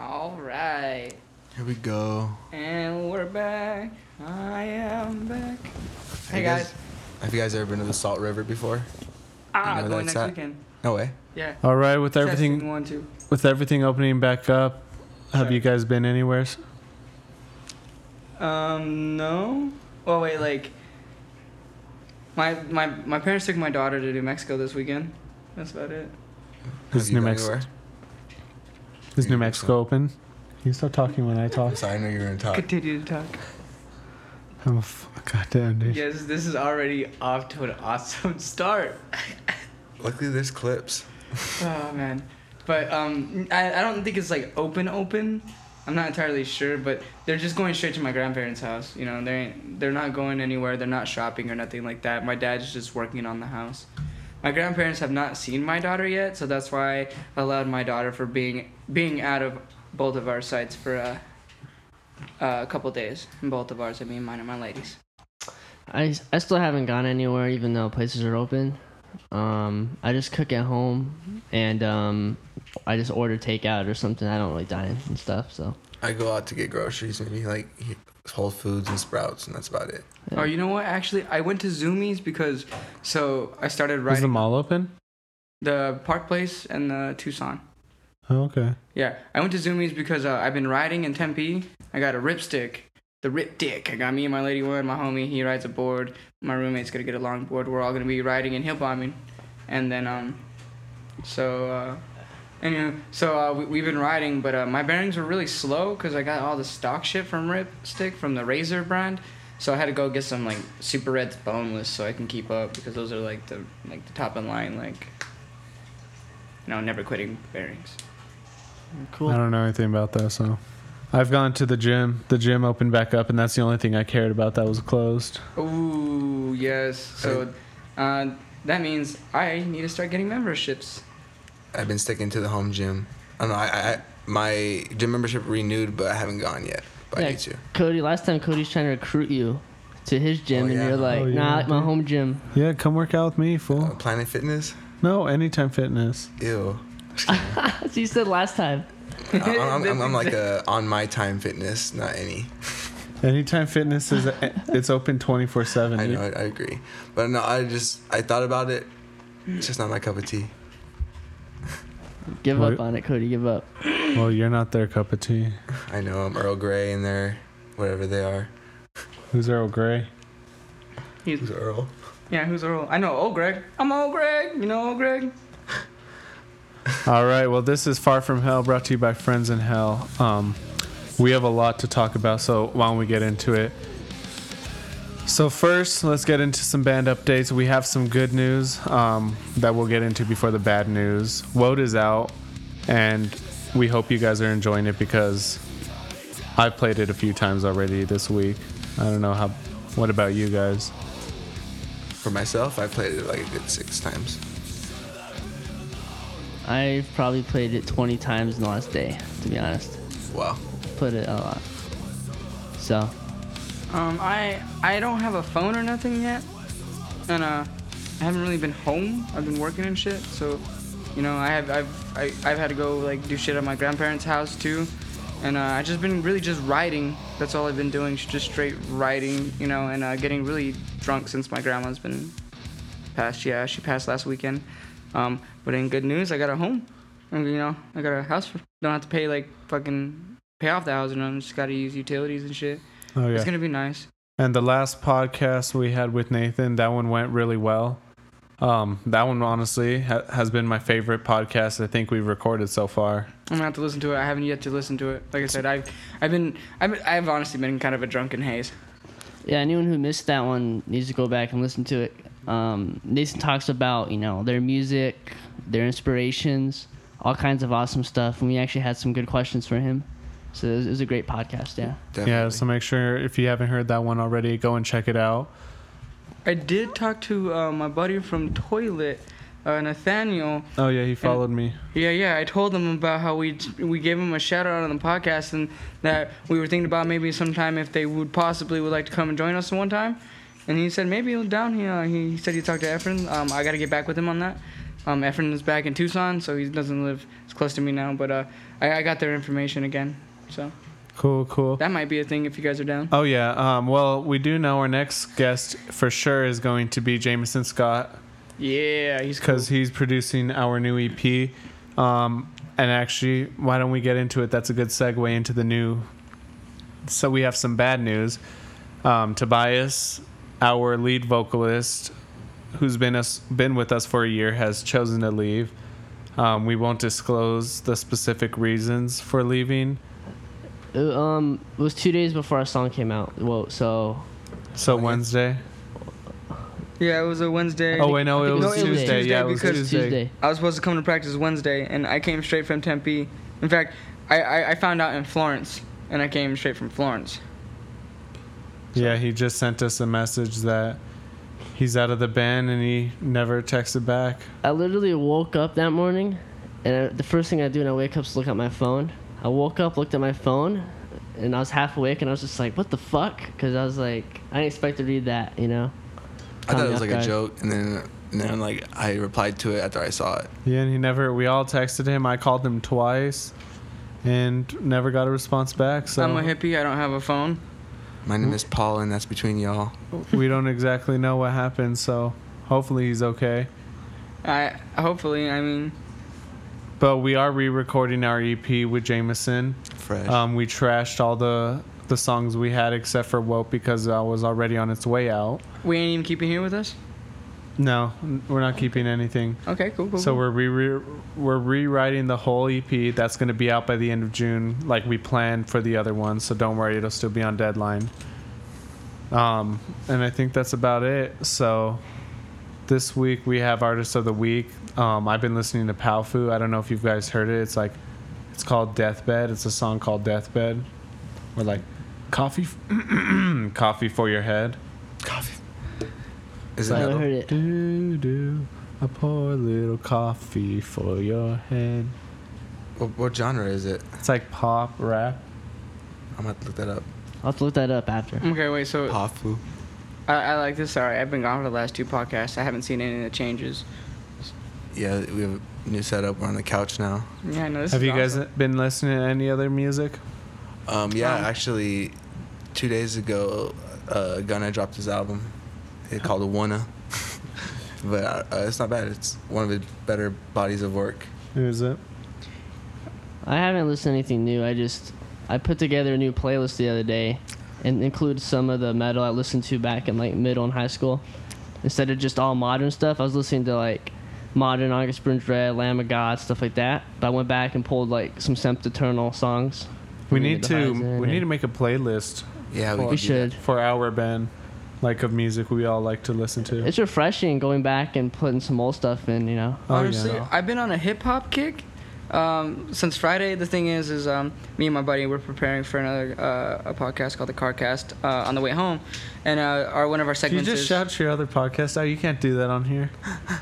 All right. Here we go. And we're back. I am back. Hey you guys. Have you guys ever been to the Salt River before? Ah, know going next at? weekend. No way. Yeah. All right, with Testing everything one two. with everything opening back up, have Sure. you guys been anywhere? Um, no. Well, wait, like. My my my parents took my daughter to New Mexico this weekend. That's about it. Have New Mexico anywhere? Is New New Mexico open? You stop talking when I talk? Sorry, I know you're gonna talk. Continue to talk. I'm a f- goddamn dude. Yes, this is already off to an awesome start. Luckily, there's clips. Oh man, but um, I, I don't think it's like open open. I'm not entirely sure, but they're just going straight to my grandparents' house. You know, they ain't, they're not going anywhere. They're not shopping or nothing like that. My dad's just working on the house. My grandparents have not seen my daughter yet, so that's why I allowed my daughter for being being out of both of our sites for uh, a couple days. In both of ours, I mean, mine and my ladies. I, I still haven't gone anywhere even though places are open. Um, I just cook at home and um, I just order takeout or something. I don't really dine and stuff. So I go out to get groceries, maybe like Whole Foods and Sprouts, and that's about it. Oh, you know what? Actually, I went to Zumiez because so I started riding. Is the mall open? the Park Place and the Tucson. Oh, okay. Yeah, I went to Zumiez because uh, I've been riding in Tempe. I got a ripstick, the rip dick. I got me and my lady one, my homie. He rides a board. My roommate's gonna get a longboard. We're all gonna be riding and hill bombing, and then um, so uh, anyway, so uh, we, we've been riding, but uh, my bearings were really slow because I got all the stock shit from Ripstick from the Razor brand. So I had to go get some like Super Reds boneless so I can keep up because those are like the like the top in line like you know never quitting bearings. cool. I don't know anything about that, so I've gone to the gym. The gym opened back up, and that's the only thing I cared about that was closed. Ooh, yes. So uh, that means I need to start getting memberships. I've been sticking to the home gym. I don't know. I, I my gym membership renewed, but I haven't gone yet. But I need to. Cody, last time Cody's trying to recruit you to his gym Oh, and yeah. you're like, Oh, yeah, nah, like my home gym. Yeah, come work out with me, Uh, fool. Planet Fitness. No, anytime fitness. Ew. so you said last time. I'm, I'm, I'm, I'm like a on my time fitness, not any. Anytime fitness is it's open twenty four seven. I seven. know. I agree. But no, I just I thought about it. It's just not my cup of tea. Give What? up on it, Cody. Give up. Well, you're not their cup of tea. I know I'm Earl Grey in there, whatever they are. Who's Earl Grey? He's, Who's Earl? yeah, who's Earl? I know old Greg. I'm old Greg. You know old Greg? All right. Well, this is Far From Hell, brought to you by Friends in Hell. Um, we have a lot to talk about, so why don't we get into it? So first, let's get into some band updates. We have some good news um, that we'll get into before the bad news. Woat is out, and we hope you guys are enjoying it because I've played it a few times already this week. I don't know how. What about you guys? For myself, I played it like a good six times. I've probably played it 20 times in the last day, to be honest. Wow. Put it a lot. So, Um, I I don't have a phone or nothing yet, and uh, I haven't really been home. I've been working and shit, so you know I have I've I, I've had to go like do shit at my grandparents' house too, and uh, I just been really just riding. That's all I've been doing, just straight riding, you know, and uh, getting really drunk since my grandma's been passed. Yeah, she passed last weekend. Um, but in good news, I got a home. And, you know, I got a house. For, don't have to pay like fucking pay off the house, and I just gotta use utilities and shit. Oh yeah. It's gonna be nice. And the last podcast we had with Nathan, that one went really well. Um, that one honestly ha- has been my favorite podcast I think we've recorded so far. I'm gonna have to listen to it. I haven't yet to listen to it. Like I said, I've I've been I've been, I've honestly been kind of a drunken haze. yeah, anyone who missed that one needs to go back and listen to it. Um, Nathan talks about, you know, their music, their inspirations, all kinds of awesome stuff. And we actually had some good questions for him. So it was, it was a great podcast, yeah. Definitely. Yeah, so make sure if you haven't heard that one already, go and check it out. I did talk to uh, my buddy from Toilet, uh, Nathaniel. Oh yeah, he followed me. Yeah, yeah. I told him about how we we gave him a shout out on the podcast and that we were thinking about maybe sometime if they would possibly would like to come and join us one time. And he said maybe he'll down here. He said he talked to Efren. Um, I got to get back with him on that. Um, Efren is back in Tucson, so he doesn't live as close to me now. But uh, I, I got their information again, so Cool, cool. that might be a thing if you guys are down. Oh yeah. Um, well, we do know our next guest for sure is going to be Jameson Scott Yeah, he's cool. because he's producing our new EP. Um, and actually, why don't we get into it? That's a good segue into the new. So we have some bad news. Um, Tobias, our lead vocalist, who's been us been with us for a year, has chosen to leave. Um, we won't disclose the specific reasons for leaving. It, um, it was two days before our song came out. Well, so So Okay. Wednesday. Yeah, it was a Wednesday. Oh wait, no, I it think was it was Tuesday. Tuesday Yeah, it was because- Tuesday. Tuesday. I was supposed to come to practice Wednesday, and I came straight from Tempe. In fact, I, I, I found out in Florence, and I came straight from Florence. Yeah, he just sent us a message that he's out of the band and he never texted back. I literally woke up that morning, and I, the first thing I do when I wake up is look at my phone. I woke up, looked at my phone, and I was half awake, and I was just like, "What the fuck?" Because I was like, I didn't expect to read that, you know. I thought it was off like a joke, and then and then like I replied to it after I saw it. Yeah, and he never. We all texted him. I called him twice, and never got a response back. So I'm a hippie. I don't have a phone. My name is Paul, and that's between y'all. we don't exactly know what happened. So hopefully he's okay. I hopefully. I mean, But we are re-recording our EP with Jameson. Fresh. Um, we trashed all the the songs we had except for "Woat" because I was already on its way out. we ain't even keeping here with us. No, we're not keeping anything. Okay, cool, cool. So cool. we're re- re- we're rewriting the whole EP. That's going to be out by the end of June, like we planned for the other one. So don't worry, it'll still be on deadline. Um, and I think that's about it. So this week we have artist of the week. Um, I've been listening to Powfu. I don't know if you guys heard it. It's like it's called Deathbed. It's a song called Deathbed. Or like coffee, f- coffee for your head. Coffee. Is it I haven't metal? heard it. Do do I pour a poor little coffee for your head. What, what genre is it? It's like pop rap. I'm gonna have to look that up. I'll have to look that up after. okay, wait. So Powfu. I, I like this. Sorry, I've been gone for the last two podcasts. I haven't seen any of the changes. Yeah, we have a new setup. We're on the couch now. Yeah, I know. This Have is you guys awesome. been listening to any other music? Um, yeah, Um, actually, two days ago, uh, Gunna dropped his album. It's called Wunna. but uh, uh, it's not bad. It's one of his better bodies of work. Who is it? I haven't listened to anything new. I just I put together a new playlist the other day, and include some of the metal I listened to back in like middle and high school. Instead of just all modern stuff, I was listening to like modern August Burns Red, Lamb of God, stuff like that. But I went back and pulled like some Sempiternal songs. We need to we need to make a playlist Yeah, we, We should. for our band, like of music we all like to listen to. It's refreshing going back and putting some old stuff in. You know. Oh, Honestly, yeah. I've been on a hip hop kick um, since Friday. The thing is, is um, me and my buddy we're preparing for another uh, a podcast called the Carcast uh, on the way home, and uh, our one of our Can you just is shout your other podcast out? You can't do that on here.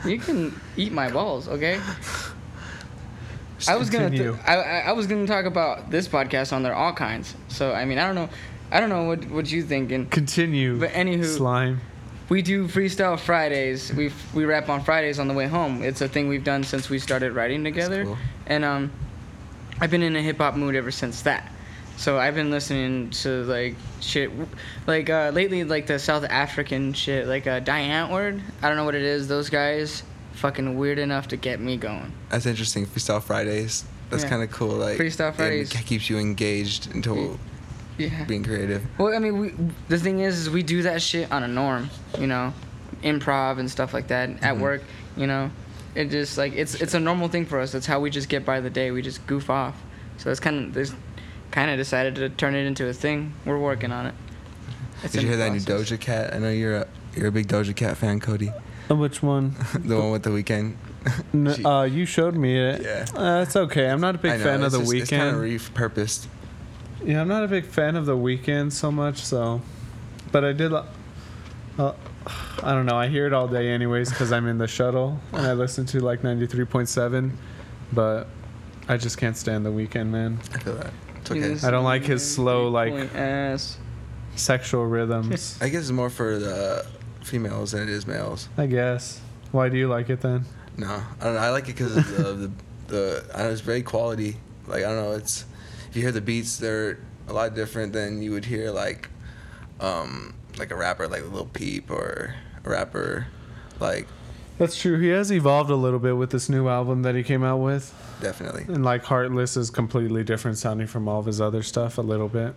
you can eat my balls, okay? I was gonna th- I, I I was gonna talk about this podcast on there all kinds. So I mean I don't know I don't know what what you thinking. continue. But anywho- slime. We do freestyle Fridays. We we rap on Fridays on the way home. It's a thing we've done since we started writing together. cool. And um, I've been in a hip hop mood ever since that. So I've been listening to like shit, like uh, lately like the South African shit, like uh, Die Antwoord. I don't know what it is. Those guys, fucking weird enough to get me going. That's interesting. Freestyle Fridays. That's Yeah. kind of cool. Like Freestyle it Fridays. keeps you engaged into Yeah. being creative. Well, I mean, we, the thing is, is we do that shit on a norm, you know, improv and stuff like that at Mhm. work, you know. It just like it's it's a normal thing for us. That's how we just get by the day. We just goof off. So it's kind of this kind of decided to turn it into a thing. We're working on it. It's Did you hear that new process. Doja Cat? I know you're a you're a big Doja Cat fan, Cody. Which one? the one with the Weeknd. N- She- uh, you showed me it. Yeah. Uh, it's okay. I'm not a big know, fan of it's the just- It's kind Weeknd. of repurposed. Yeah, I'm not a big fan of the Weeknd so much. So, but I did. Uh, I don't know. I hear it all day, anyways, because I'm in the shuttle and I listen to like 93.7. But I just can't stand the Weeknd, man. I feel that. It's okay. I don't like his slow, like- ass. Sexual rhythms. I guess it's more for the females than it is males. I guess. Why do you like it then? No, I don't know. I like it because of the, the the I don't know. It's very quality. Like I don't know. It's if you hear the beats, they're a lot different than you would hear like um like a rapper like Lil Peep or a rapper like That's true. He has evolved a little bit with this new album that he came out with. definitely. And like Heartless is completely different sounding from all of his other stuff a little bit.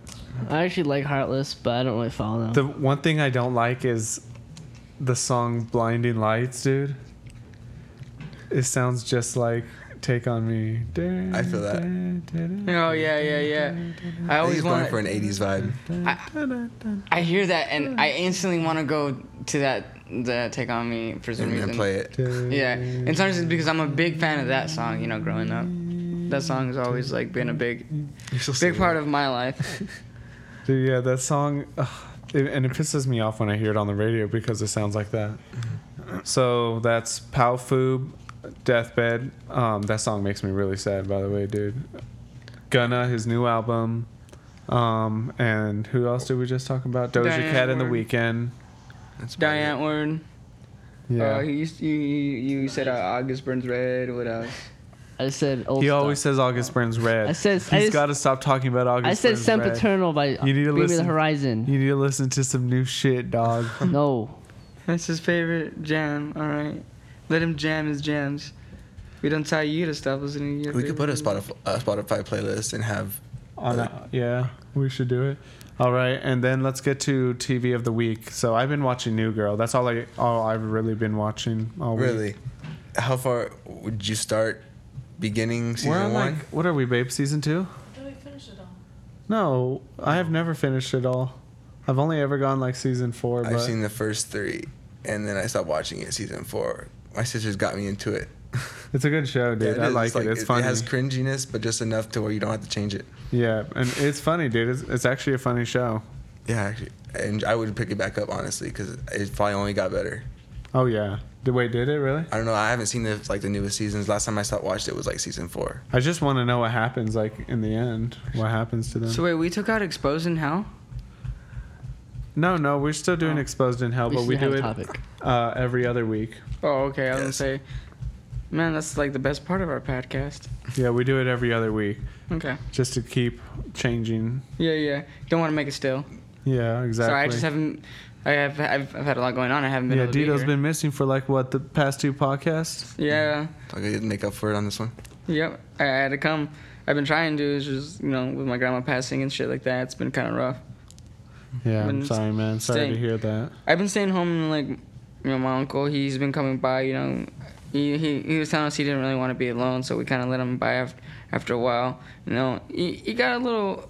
I actually like Heartless, but I don't really follow them. The one thing I don't like is the song Blinding Lights, dude. It sounds just like Take on Me. I feel that. Oh yeah, yeah, yeah. I I always he's going want. for an '80s vibe. I hear that and I instantly want to go to that the Take on Me for some And then reason. play it. Yeah, and sometimes it's because I'm a big fan of that song. You know, growing up, that song has always like been a big, You're big part of my life. Dude, yeah, that song, ugh, it, and it pisses me off when I hear it on the radio because it sounds like that. Mm-hmm. So that's Powfu, Deathbed. Um, that song makes me really sad, by the way, dude. Gunna, his new album. Um, and who else did we just talk about? Doja Diane Cat in the Warren. Weeknd. That's about Die Antwoord. Yeah. Uh, you, you you you said uh, August Burns Red. What else? I said old he stuff. always says August Burns Red. I said- he's got to stop talking about August I said Burns Red. Sempiternal by You need to Bring Me listen- the Horizon. You need to listen to some new shit, dog. no. That's his favorite jam. All right, let him jam his jams. We don't tell you to stop listening to your. We could put a Spotify, a Spotify playlist and have On a, yeah, we should do it. All right, and then let's get to TV of the week. So I've been watching New Girl. That's all I all I've really been watching all week. really. How far would you start? Beginning season We're on one. like what are we, babe? Season two? Did we finish it all? No, I have never finished it all. I've only ever gone like season four. I've but seen the first three, and then I stopped watching it. Season four. My sisters got me into it. it's a good show, dude. Yeah, I is. like it. It's it, funny. It has cringiness, but just enough to where you don't have to change it. yeah, and it's funny, dude. It's, it's actually a funny show. Yeah, actually, and I would pick it back up honestly because it probably only got better. Oh yeah. Did wait? Did it really? I don't know. I haven't seen the like the newest seasons. Last time I stopped watched it was like season four. I just want to know what happens, like in the end. What happens to them? So wait, we took out exposed in hell. No, no, we're still doing Oh. exposed in hell, We but we do it topic. uh, every other week. Oh, okay. I was gonna say, man, that's like the best part of our podcast. Yeah, we do it every other week Okay. just to keep changing. Yeah, yeah. Don't want to make it still. Yeah, exactly. Sorry, I just haven't. I have. I've, I've had a lot going on. I haven't been. Yeah, able to be here. been missing for like what the past two podcasts. Yeah. So I could make up for it on this one. Yep. I, I had to come. I've been trying to. It's just you know with my grandma passing and shit like that. It's been kind of rough. Yeah, I'm sorry, man. Sorry to hear that. I've been staying home. and, Like, you know, my uncle. He's been coming by. You know, he he, he was telling us he didn't really want to be alone, so we kind of let him by after after a while. You know, he, he got a little,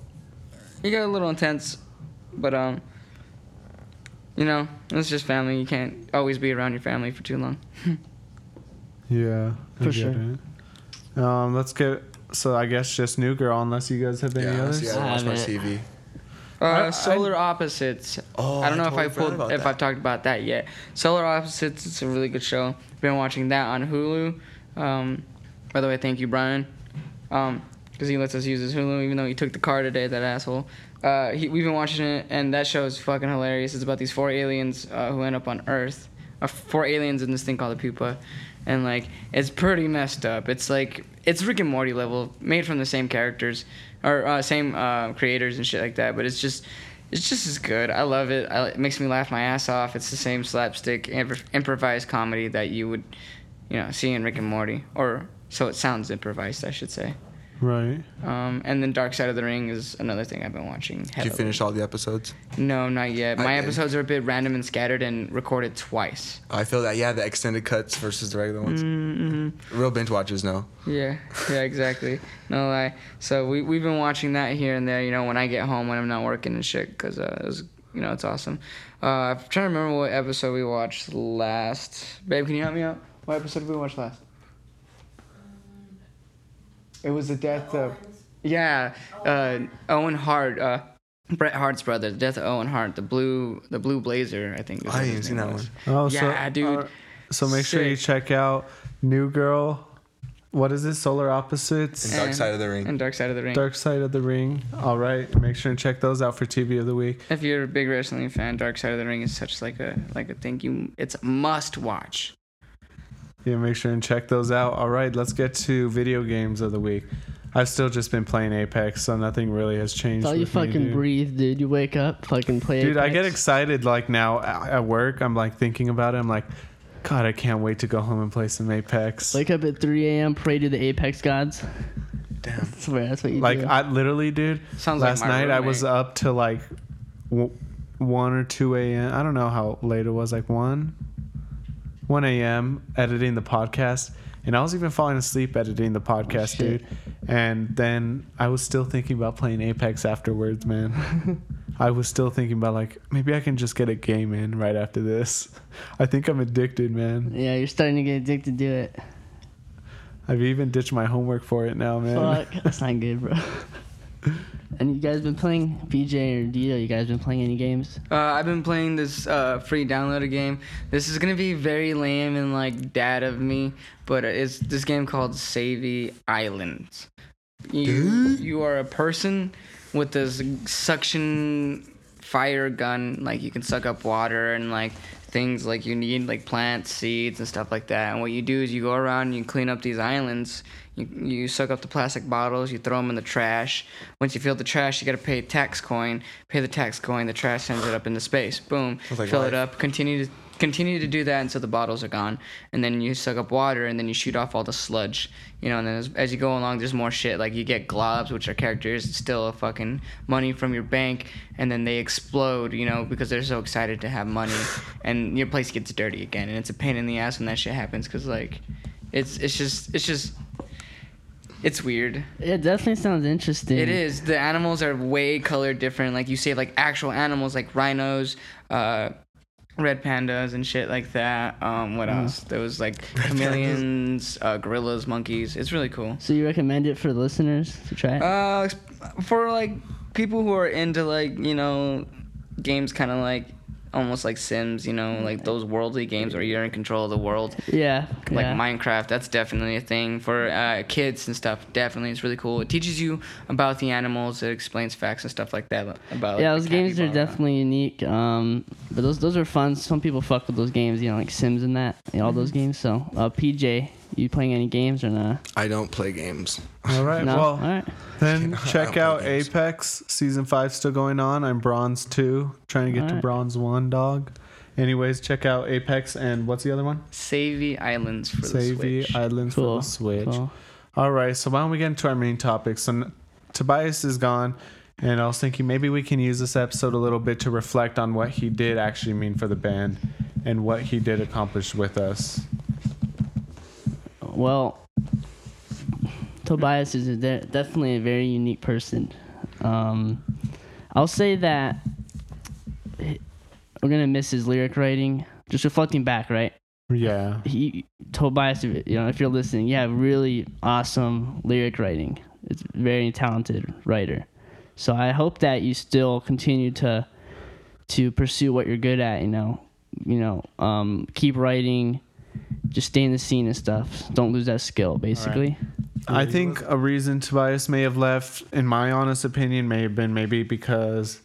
he got a little intense, but um, you know, it's just family. You can't always be around your family for too long. Yeah, I For sure. it. Um, let's get. So I guess just New Girl, unless you guys have any yeah, others. honestly, I don't watch I much. TV. Uh, Solar Opposites. Oh, I don't know I if I pulled, if that. I've talked about that yet. Solar Opposites. It's a really good show. Been watching that on Hulu. Um, by the way, thank you, Brian. Um, because he lets us use his Hulu, even though he took the car today. That asshole. Uh, he, we've been watching it, and that show is fucking hilarious. It's about these four aliens uh, who end up on Earth. Uh, four aliens in this thing called the pupa, and like it's pretty messed up. It's like it's Rick and Morty level, made from the same characters or uh, same uh, creators and shit like that. But it's just it's just as good. I love it. I, it makes me laugh my ass off. It's the same slapstick imp- improvised comedy that you would, you know, see in Rick and Morty, or so it sounds improvised, I should say. Right. Um, and then Dark Side of the Ring is another thing I've been watching. Did you heavily. finish all the episodes? No, not yet. My episodes are a bit random and scattered and recorded twice. I feel that yeah, the extended cuts versus the regular ones. Mm-hmm. Real binge watchers know. Yeah, yeah, exactly. No lie. So we we've been watching that here and there. You know, when I get home when I'm not working and shit, because uh, it was, you know, it's awesome. Uh, I'm trying to remember what episode we watched last. Babe, can you help me out? What episode did we watch last? It was the death of. Yeah, uh, Owen Hart, uh, Bret Hart's brother, the death of Owen Hart, the blue, the blue blazer, I think. I what ain't his even seen that was. one. Oh, Yeah, so, dude. uh, so make sure you check out New Girl. What is it? Solar And Opposites. Dark And- Side of the Ring. And Dark Side of the Ring. Dark Side of the Ring. All right. Make sure and check those out for TV of the week. If you're a big wrestling fan, Dark Side of the Ring is such like a like a thing you it's a must watch. Yeah, make sure and check those out. All right, let's get to video games of the week. I've still just been playing Apex, so nothing really has changed. That's all you with me, fucking dude. breathe, dude. You wake up, fucking play. Dude, I get excited like now at work. I'm like thinking about it. I'm like, God, I can't wait to go home and play some Apex. Wake up at 3 a.m. Pray to the Apex gods. Damn. I swear, that's what you Like do. I literally, dude. Sounds like last my night I was up to like w- one or two a.m. I don't know how late it was, like one, one a.m. editing the podcast, and I was even falling asleep editing the podcast, shit. dude. And then I was still thinking about playing Apex afterwards, man. I was still thinking about like maybe I can just get a game in right after this. I think I'm addicted, man. yeah, you're starting to get addicted to it. I've even ditched my homework for it now, man. Fuck, that's not good, bro. and you guys been playing BJ or Dio? You guys been playing any games? Uh, I've been playing this uh, free downloaded game. This is gonna be very lame and like dad of me, but it's this game called Savvy Islands. You you are a person with this suction fire gun, like you can suck up water and like things like you need like plants, seeds and stuff like that. And what you do is you go around and you clean up these islands. You, you suck up the plastic bottles, you throw them in the trash. Once you fill the trash, you gotta pay a tax coin. Pay the tax coin, the trash sends it up into space. Boom. Like fill life. it up. Continue to continue to do that until the bottles are gone, and then you suck up water, and then you shoot off all the sludge. You know, and then as, as you go along, there's more shit. Like you get globs, which are characters, still a fucking money from your bank, and then they explode. You know, because they're so excited to have money, and your place gets dirty again, and it's a pain in the ass when that shit happens, cause like, it's it's just it's just. It's weird. It definitely sounds interesting. It is. The animals are way colored different. Like you say, like actual animals, like rhinos, uh, red pandas, and shit like that. Um, what else? There was like chameleons, uh, gorillas, monkeys. It's really cool. So you recommend it for the listeners to try it? Uh, for like people who are into like you know, games kind of like almost like Sims. You know, like those worldly games where you're in control of the world yeah. like yeah. Minecraft. That's definitely a thing for uh, kids and stuff. Definitely, it's really cool. It teaches you about the animals. It explains facts and stuff like that about. yeah, like, those games are definitely unique. Um, but those those are fun. Some people fuck with those games, you know, like Sims and that, you know, all those Mm-hmm. games. So, uh, PJ, you playing any games or not? I don't play games. All right, No. well, all right. then I check out games. Apex season five still going on. I'm bronze two, trying to get to Alright. bronze one, dog. Anyways, check out Apex and what's the other one? Savvy Islands for the Switch. Savvy Islands Cool. for the Switch. Cool. All right, so why don't we get into our main topic? So n- Tobias is gone, and I was thinking maybe we can use this episode a little bit to reflect on what he did actually mean for the band and what he did accomplish with us. Well, Tobias is a de- definitely a very unique person. Um, I'll say that we're gonna miss his lyric writing. Just reflecting back, right? Yeah. He Tobias, you know, if you're listening, you have really awesome lyric writing. It's a very talented writer. So I hope that you still continue to to pursue what you're good at. You know, you know, um, keep writing. Just stay in the scene and stuff. Don't lose that skill, basically. I think a reason Tobias may have left, in my honest opinion, may have been maybe because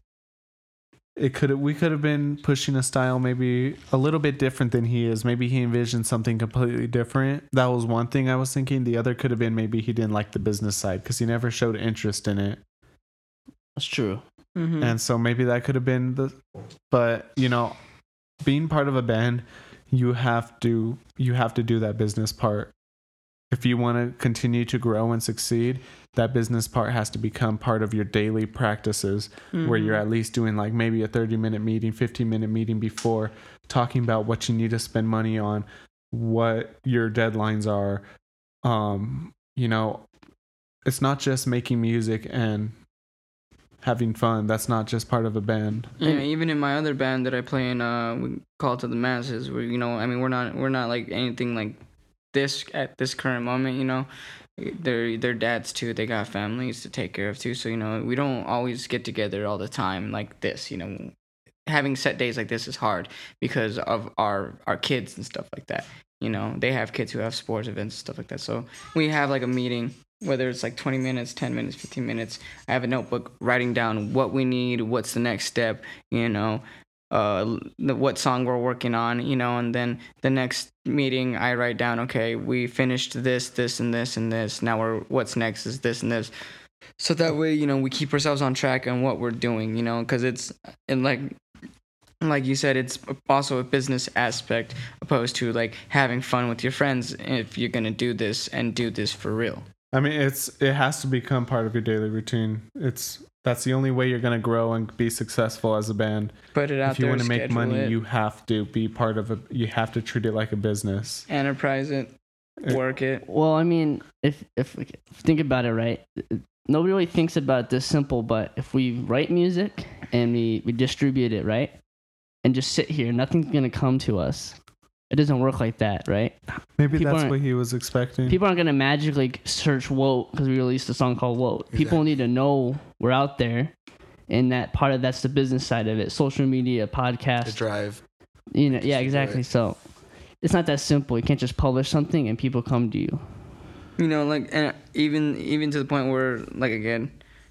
it could we could have been pushing a style maybe a little bit different than he is. Maybe he envisioned something completely different. That was one thing I was thinking. The other could have been maybe he didn't like the business side because he never showed interest in it. That's true. Mhm. and so maybe that could have been the but you know being part of a band you have to you have to do that business part. If you want to continue to grow and succeed that business part has to become part of your daily practices where you're at least doing like maybe a 30 minute meeting 15 minute meeting before talking about what you need to spend money on what your deadlines are. Um you know it's not just making music and having fun that's not just part of a band Yeah, even in my other band that I play in, uh, we call to the masses. Where you know, I mean, we're not we're not like anything like this at this current moment. You know, they're they're dads too. They got families to take care of too. So you know, we don't always get together all the time like this. You know, having set days like this is hard because of our our kids and stuff like that. You know, they have kids who have sports events and stuff like that. So we have like a meeting, whether it's like 20 minutes, 10 minutes, 15 minutes. I have a notebook writing down what we need, what's the next step, you know, uh what song we're working on you know and then the next meeting i write down okay we finished this this and this and this now we're what's next is this and this so that way you know we keep ourselves on track on what we're doing you know because it's and like like you said it's also a business aspect opposed to like having fun with your friends if you're gonna do this and do this for real I mean, it's it has to become part of your daily routine. It's that's the only way you're gonna grow and be successful as a band. put it out if you there want to make money, it, you have to be part of a. You have to treat it like a business. enterprise it Uh, work it Well, I mean, if if we think about it, right? Nobody really thinks about it this simple, but if we write music and we, we distribute it, right? And just sit here, nothing's gonna come to us. It doesn't work like that, right? Maybe People that's aren't- what he was expecting. People aren't gonna magically search "Woat" because we released a song called "Woat." People need to know we're out there, and that part of that's the business side of it. Social media, The podcast, drive. you know, yeah, exactly. it. So it's not that simple. You can't just publish something and people come to you. you know like and even even to the point where like again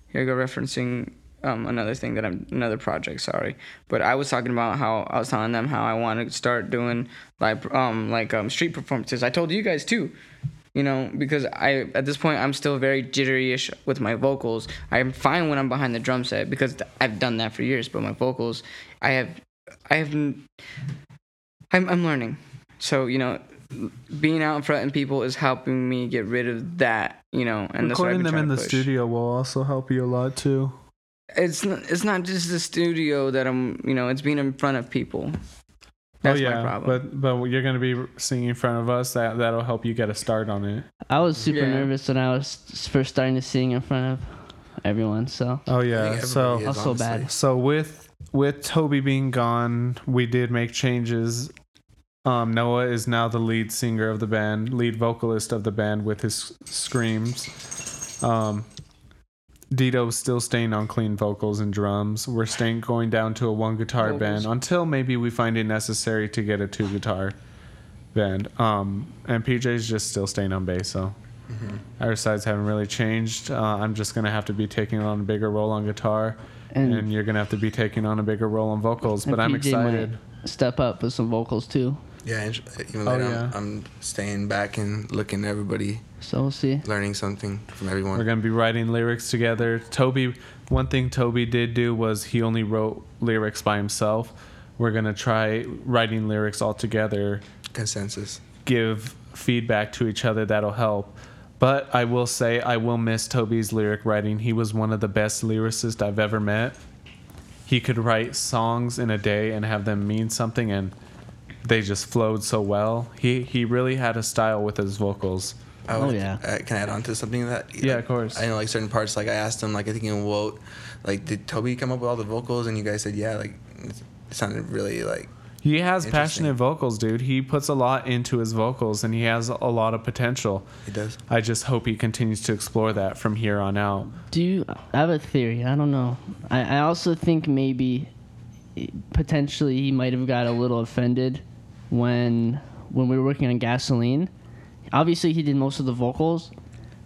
here I go referencing um, another thing that I'm another project sorry but I was talking about how I was telling them how I want to start doing like um like um street performances I told you guys too you know because I at this point I'm still very jittery-ish with my vocals I'm fine when I'm behind the drum set because I've done that for years but my vocals I have I have I'm I'm learning so you know being out in front of people is helping me get rid of that, you know, and that's what I've Recording them in the push. studio will also help you a lot too. It's not, it's not just the studio that I'm, you know, it's being in front of people. That's oh yeah, my problem. but but you're gonna be singing in front of us. That that'll help you get a start on it. I was super Yeah. nervous when I was first starting to sing in front of everyone. So Oh yeah, think so is, Also bad. So with with Toby being gone, we did make changes. Um, Noah is now the lead singer of the band, lead vocalist of the band with his screams. Um, Dito's still staying on clean vocals and drums. We're staying going down to a one guitar Vocals. band until maybe we find it necessary to get a two guitar band. Um, and PJ's just still staying on bass, so our sides haven't really changed. Uh, I'm just gonna have to be taking on a bigger role on guitar and, and you're gonna have to be taking on a bigger role on vocals. and But I'm PJ might excited. Step up with some vocals too. Yeah, and uh, even Oh, yeah. I'm, I'm staying back and looking at everybody, So we'll see. learning something from everyone. We're gonna be writing lyrics together. Toby, one thing Toby did do was he only wrote lyrics by himself. We're gonna try writing lyrics all together, Consensus. give feedback to each other. That'll help. But I will say I will miss Toby's lyric writing. He was one of the best lyricists I've ever met. He could write songs in a day and have them mean something, and they just flowed so well. He he really had a style with his vocals. I Oh, yeah. uh, can I add on to something of that? Yeah, Like, of course. I know like certain parts. Like I asked him, like I think in Woat, like did Toby come up with all the vocals? And you guys said yeah. Like it sounded really like He has passionate vocals, dude. He puts a lot into his vocals and he has a lot of potential. he does. I just hope he continues to explore that from here on out. Do you? I have a theory. I don't know. I, I also think maybe potentially he might have got a little offended when when we were working on gasoline. Obviously, he did most of the vocals,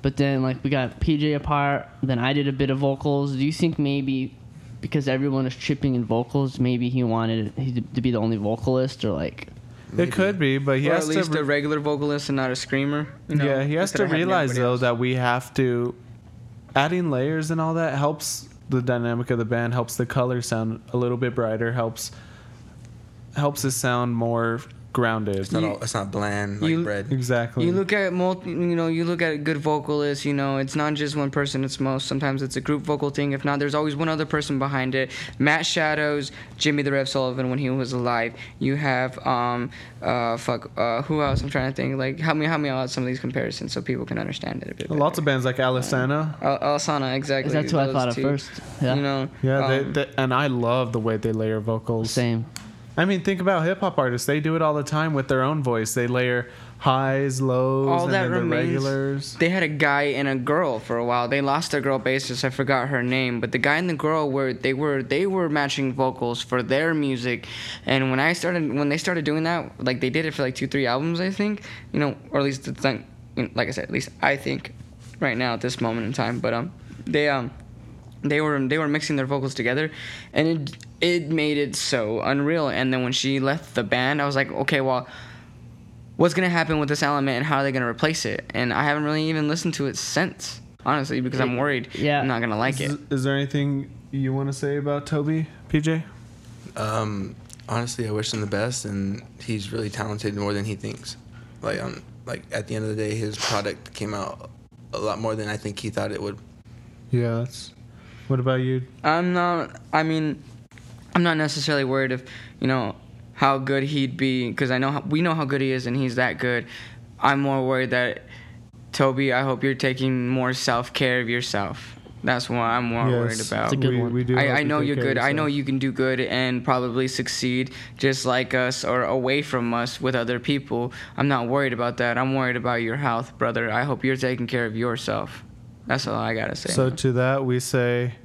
but then like we got PJ apart. Then I did a bit of vocals. Do you think maybe because everyone is chipping in vocals, maybe he wanted he to- to be the only vocalist, or like It could be, but he or has at least to. a regular vocalist and not a screamer. You know, yeah, he has to realize though else. that we have to adding layers and all that helps the dynamic of the band, helps the color sound a little bit brighter, helps helps it sound more grounded. It's not You- all. It's not bland like you- bread. Exactly. You look at multi, you know, you look at a good vocalists. You know, it's not just one person. It's most. Sometimes it's a group vocal thing. If not, there's always one other person behind it. Matt Shadows, Jimmy the Rev Sullivan when he was alive. You have um, uh, fuck, uh, who else? I'm trying to think. Like, help me, help me out some of these comparisons so people can understand it a bit. Lots of bands like Alesana. Al- Alesana, exactly. is that who I those thought at first? Yeah, You know. Yeah, they, um, they, and I love the way they layer vocals. same. I mean, think about hip hop artists. They do it all the time with their own voice. They layer highs, lows, all and that then the remains. regulars. They had a guy and a girl for a while. They lost their girl bassist. I forgot her name, but the guy and the girl were they were they were matching vocals for their music. And when I started when they started doing that, like they did it for like two three albums, I think. You know, or at least it's like, like I said, at least I think right now at this moment in time. But um, they um. they were they were mixing their vocals together, and it it made it so unreal. And then when she left the band, I was like, okay, well, what's gonna happen with this element, and how are they gonna replace it? And I haven't really even listened to it since, honestly, because I'm worried Yeah. I'm not gonna like it. Is, is there anything you want to say about Toby, PJ? Um, honestly, I wish him the best, and he's really talented more than he thinks. Like, um, like at the end of the day, his product came out a lot more than I think he thought it would. Yeah. That's, what about you? I'm not. I mean, I'm not necessarily worried if you know how good he'd be because I know how, we know how good he is and he's that good. I'm more worried that Toby. I hope you're taking more self care of yourself. That's what I'm more worried about. It's a good we, one. we do. I, I know you're good. I know you can do good and probably succeed just like us or away from us with other people. I'm not worried about that. I'm worried about your health, brother. I hope you're taking care of yourself. That's all I gotta say. So to that we say,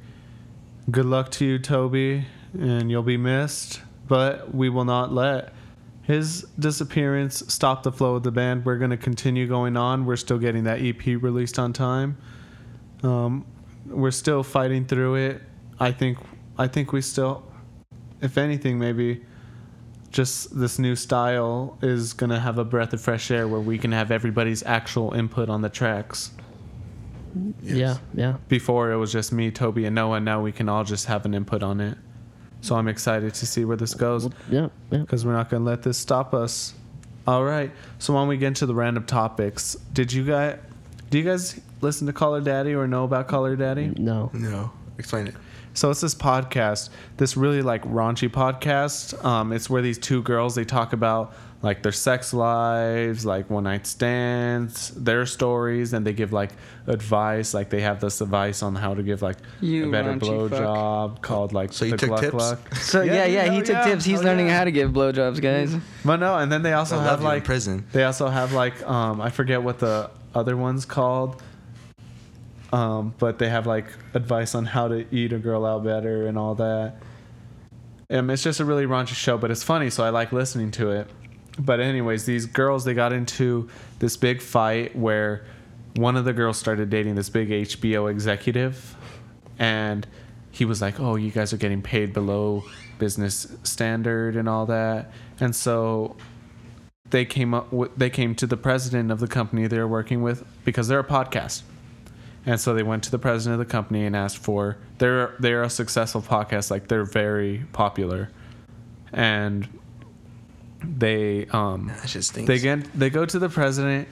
good luck to you, Toby, and you'll be missed. But we will not let his disappearance stop the flow of the band. We're going to continue going on. We're still getting that EP released on time. Um, we're still fighting through it. I think. I think we still, if anything, maybe. Just this new style is gonna have a breath of fresh air where we can have everybody's actual input on the tracks Yeah, yeah. before it was just me, Toby, and Noah. Now we can all just have an input on it. So I'm excited to see where this goes yeah, yeah. because we're not going to let this stop us. All right. So when we get into the random topics, did you guys, do you guys listen to Call Her Daddy or know about Call Her Daddy? No. No, explain it. So it's this podcast, this really like raunchy podcast. Um, it's where these two girls they talk about like their sex lives, like one night stands, their stories, and they give like advice. Like they have this advice on how to give like You a better raunchy fuck. blowjob called like So you the took gluck tips? gluck. So yeah, yeah, you he know, took yeah. tips. He's Oh, learning yeah. how to give blowjobs, guys. But no, and then they also I have love in like prison. they also have like um I forget what the other one's called. Um, but they have like advice on how to eat a girl out better and all that. Um, it's just a really raunchy show, but it's funny, so I like listening to it. But anyways, these girls they got into this big fight where one of the girls started dating this big HBO executive, and he was like, "Oh, you guys are getting paid below business standard and all that," and so they came up they came to the president of the company they were working with because they're a podcast. And so they went to the president of the company and asked for they're they're a successful podcast, like they're very popular. And they um That shit stinks. they get they go to the president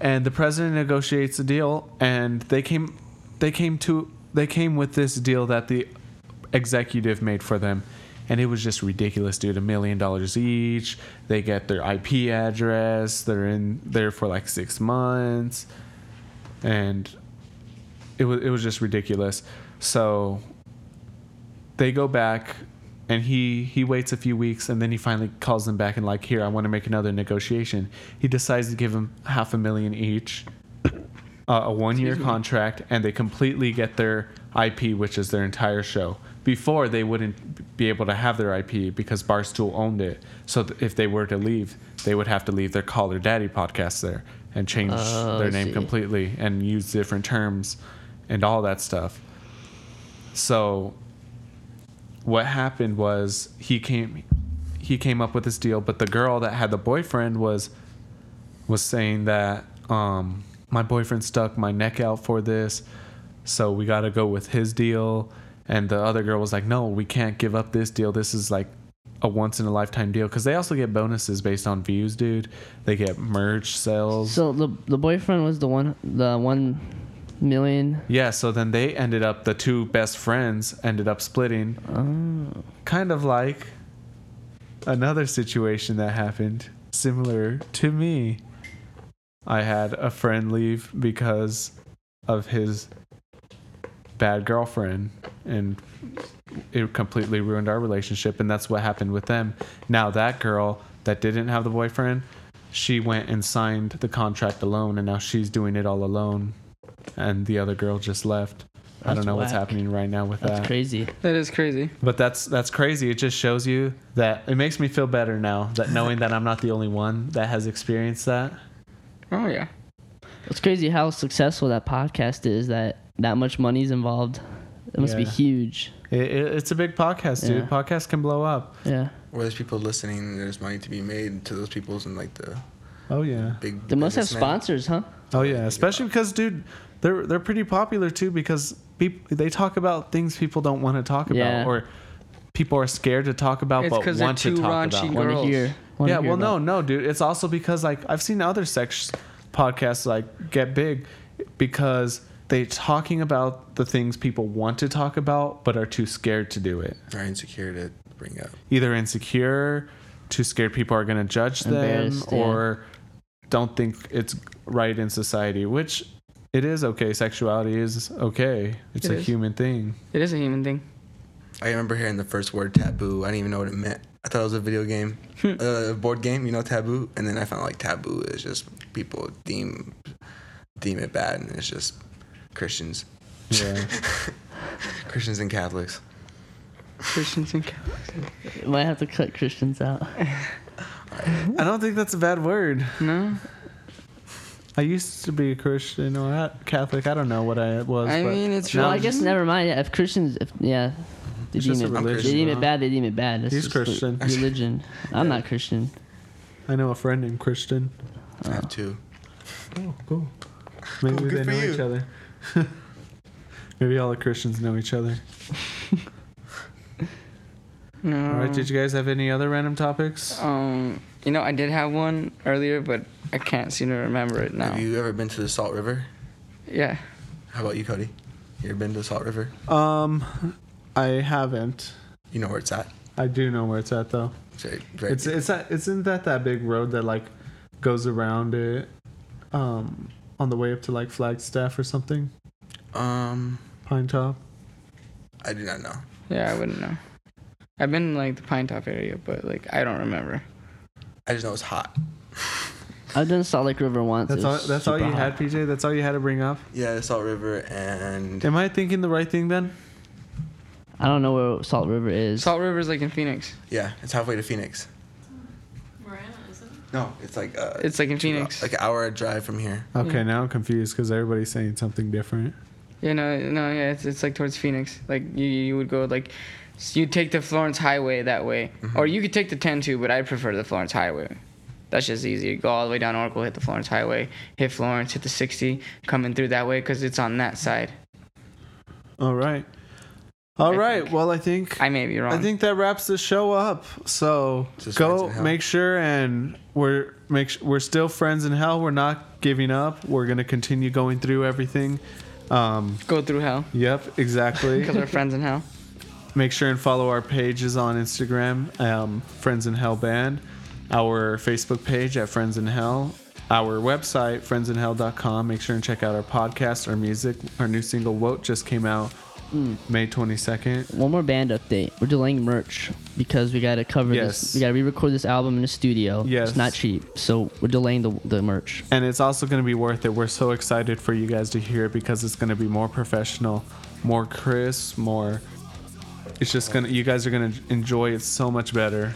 and the president negotiates a deal and they came they came to they came with this deal that the executive made for them and it was just ridiculous dude. A million dollars each. They get their ip address. They're in there for like six months. And it was it was just ridiculous. So they go back and he he waits a few weeks and then he finally calls them back and like here i want to make another negotiation. He decides to give them half a million each uh, a one year contract and they completely get their ip which is their entire show. Before they wouldn't be able to have their ip because barstool owned it. So th- if they were to leave they would have to leave their call their daddy podcast there and change Oh, their name see. completely and use different terms and all that stuff. So what happened was he came he came up with this deal but the girl that had the boyfriend was was saying that um my boyfriend stuck my neck out for this so we got to go with his deal. And the other girl was like no we can't give up this deal. This is like a once in a lifetime deal. Because they also get bonuses based on views dude. They get merch sales. So the the boyfriend was the one the one million. yeah so then they ended up the two best friends ended up splitting Oh. kind of like another situation that happened similar to me. I had a friend leave because of his bad girlfriend and it completely ruined our relationship and that's what happened with them. Now that girl that didn't have the boyfriend, she went and signed the contract alone and now she's doing it all alone and the other girl just left. I don't That's know what's whack. happening right now with that. That's that. crazy. That is crazy. But that's that's crazy. It just shows you that it makes me feel better now that knowing that I'm not the only one that has experienced that. Oh yeah. It's crazy how successful that podcast is. That that much money's involved. It must be Yeah. huge. It, it, it's a big podcast, dude. Yeah. Podcasts can blow up. Yeah. Where there's people listening, there's money to be made to those people's and like the Oh yeah. big. They must have businessmen. sponsors, huh? Oh yeah, especially because, dude, they're they're pretty popular too because people they talk about things people don't want to talk about Yeah. or people are scared to talk about It's but 'cause they're want to talk raunchy about. Want to Girls. hear? wanna yeah, hear well, no, about- no, dude. It's also because like I've seen other sex podcasts like get big because they're talking about the things people want to talk about but are too scared to do it. Are insecure to bring up. Either insecure, too scared people are going to judge them, Embarrassed, yeah. or don't think it's right in society, which it is okay. Sexuality is okay. It's It a is. human thing. It is a human thing. I remember hearing the first word taboo. I didn't even know what it meant. I thought it was a video game, uh, a board game, you know, taboo. And then I found like taboo is just people deem deem it bad, and it's just Christians, Yeah. Christians and Catholics. Christians and Catholics. Might have to cut Christians out. I don't think that's a bad word. No, I used to be a Christian or a Catholic. I don't know what I was. I but mean it's No, real. I guess never mind. Yeah, if Christians, if yeah, they It's deem just a it, religion, they deem huh? it bad. They deem it bad. That's He's just the Christian. Religion. I'm not Christian. I know a friend named Christian. I have two. Oh, cool. Maybe Cool, they good know for each other. Maybe all the Christians know each other. no. All right. Did you guys have any other random topics? Um, you know, I did have one earlier, but I can't seem to remember it now. Have you ever been to the Salt River? Yeah. How about you, Cody? You ever been to the Salt River? Um, I haven't. You know where it's at. I do know where it's at though. It's very, very It's it's not, isn't that that big road that like goes around it, um, on the way up to like Flagstaff or something, um, Pine Top. I do not know. Yeah, I wouldn't know. I've been in, like the Pine Top area, but like I don't remember. I just know it's hot. I've done Salt Lake River once. That's all. That's all you hot. had, PJ. That's all you had to bring up. Yeah, Salt River and Am I thinking the right thing then? I don't know where Salt River is. Salt River is like in Phoenix. yeah, it's halfway to Phoenix. Marana, isn't it? No, it's like uh, It's like in two- Phoenix. like an hour drive from here. Okay, Yeah. now I'm confused because everybody's saying something different. Yeah, no, no, yeah, it's, it's like towards Phoenix. Like you, you would go like, you take the Florence Highway that way, or you could take the 10 too, but I prefer the Florence Highway. That's just easy. Go all the way down Oracle, hit the Florence Highway, hit Florence, hit the 60, coming through that way because it's on that side. All right. All I right. think. Well, I think I may be wrong. I think that wraps the show up. So Just go make sure and we're make su- we're still friends in hell. We're not giving up. We're gonna continue going through everything. Um, go through hell yep, exactly. because we're friends in hell. make sure and follow our pages on Instagram, um, Friends in Hell Band, our Facebook page at Friends in Hell, our website, friendsinhell.com. Make sure and check out our podcast, our music. Our new single, Woat, just came out hmm. May 22nd. One more band update. We're delaying merch because we got to cover Yes. this. We got to re-record this album in the studio. Yes. It's not cheap, so we're delaying the the merch. And it's also going to be worth it. We're so excited for you guys to hear it because it's going to be more professional, more crisp, more. It's just gonna. You guys are gonna enjoy it so much better.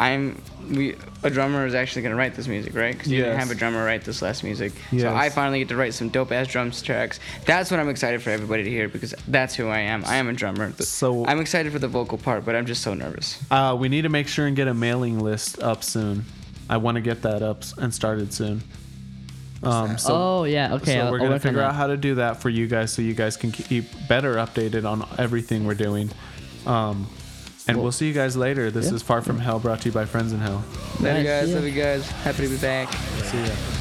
I'm we a drummer is actually gonna write this music, right? Because you didn't have a drummer write this last music. Yes. So I finally get to write some dope ass drums tracks. That's what I'm excited for everybody to hear because that's who I am. I am a drummer. So- I'm excited for the vocal part, but I'm just so nervous. Uh, we need to make sure and get a mailing list up soon. I want to get that up and started soon. Um, so oh yeah, okay. so I'll, we're I'll gonna work on figure out how to do that for you guys, so you guys can keep better updated on everything we're doing. Um, and we'll see you guys later. This Yeah. is Far From Hell, brought to you by Friends in Hell. Love you Nice, guys. yeah. Love you guys. Happy to be back. See ya.